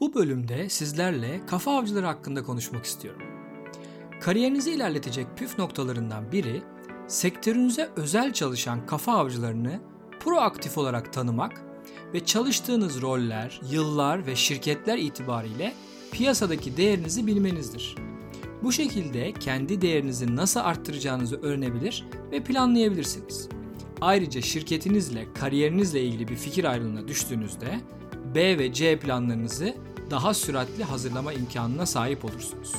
Bu bölümde sizlerle kafa avcıları hakkında konuşmak istiyorum. Kariyerinizi ilerletecek püf noktalarından biri, sektörünüze özel çalışan kafa avcılarını proaktif olarak tanımak ve çalıştığınız roller, yıllar ve şirketler itibariyle piyasadaki değerinizi bilmenizdir. Bu şekilde kendi değerinizi nasıl arttıracağınızı öğrenebilir ve planlayabilirsiniz. Ayrıca şirketinizle, kariyerinizle ilgili bir fikir ayrılığına düştüğünüzde B ve C planlarınızı daha süratli hazırlama imkanına sahip olursunuz.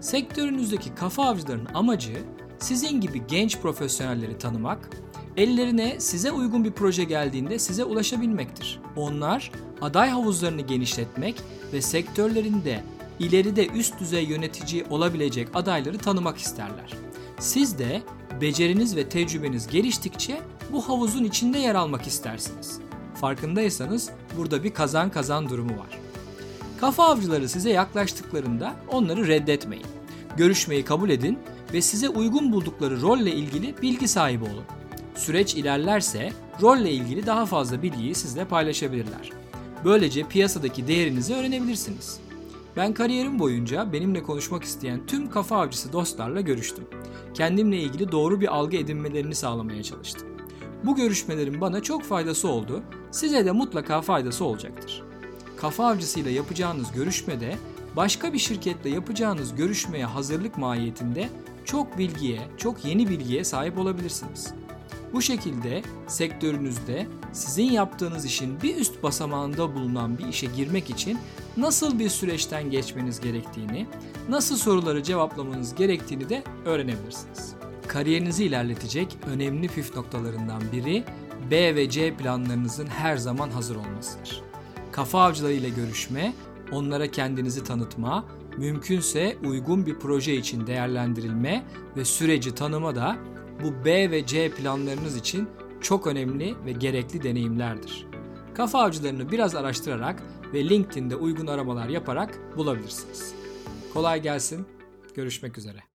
Sektörünüzdeki kafa avcılarının amacı sizin gibi genç profesyonelleri tanımak, ellerine size uygun bir proje geldiğinde size ulaşabilmektir. Onlar aday havuzlarını genişletmek ve sektörlerinde ileride üst düzey yönetici olabilecek adayları tanımak isterler. Siz de beceriniz ve tecrübeniz geliştikçe bu havuzun içinde yer almak istersiniz. Farkındaysanız burada bir kazan kazan durumu var. Kafa avcıları size yaklaştıklarında onları reddetmeyin. Görüşmeyi kabul edin ve size uygun buldukları rolle ilgili bilgi sahibi olun. Süreç ilerlerse rolle ilgili daha fazla bilgiyi sizle paylaşabilirler. Böylece piyasadaki değerinizi öğrenebilirsiniz. Ben kariyerim boyunca benimle konuşmak isteyen tüm kafa avcısı dostlarla görüştüm. Kendimle ilgili doğru bir algı edinmelerini sağlamaya çalıştım. Bu görüşmelerin bana çok faydası oldu, size de mutlaka faydası olacaktır. Kafa avcısıyla yapacağınız görüşmede başka bir şirketle yapacağınız görüşmeye hazırlık mahiyetinde çok bilgiye, çok yeni bilgiye sahip olabilirsiniz. Bu şekilde sektörünüzde sizin yaptığınız işin bir üst basamağında bulunan bir işe girmek için nasıl bir süreçten geçmeniz gerektiğini, nasıl soruları cevaplamanız gerektiğini de öğrenebilirsiniz. Kariyerinizi ilerletecek önemli püf noktalarından biri B ve C planlarınızın her zaman hazır olmasıdır. Kafa avcılarıyla görüşme, onlara kendinizi tanıtma, mümkünse uygun bir proje için değerlendirilme ve süreci tanıma da bu B ve C planlarınız için çok önemli ve gerekli deneyimlerdir. Kafa avcılarını biraz araştırarak ve LinkedIn'de uygun aramalar yaparak bulabilirsiniz. Kolay gelsin. Görüşmek üzere.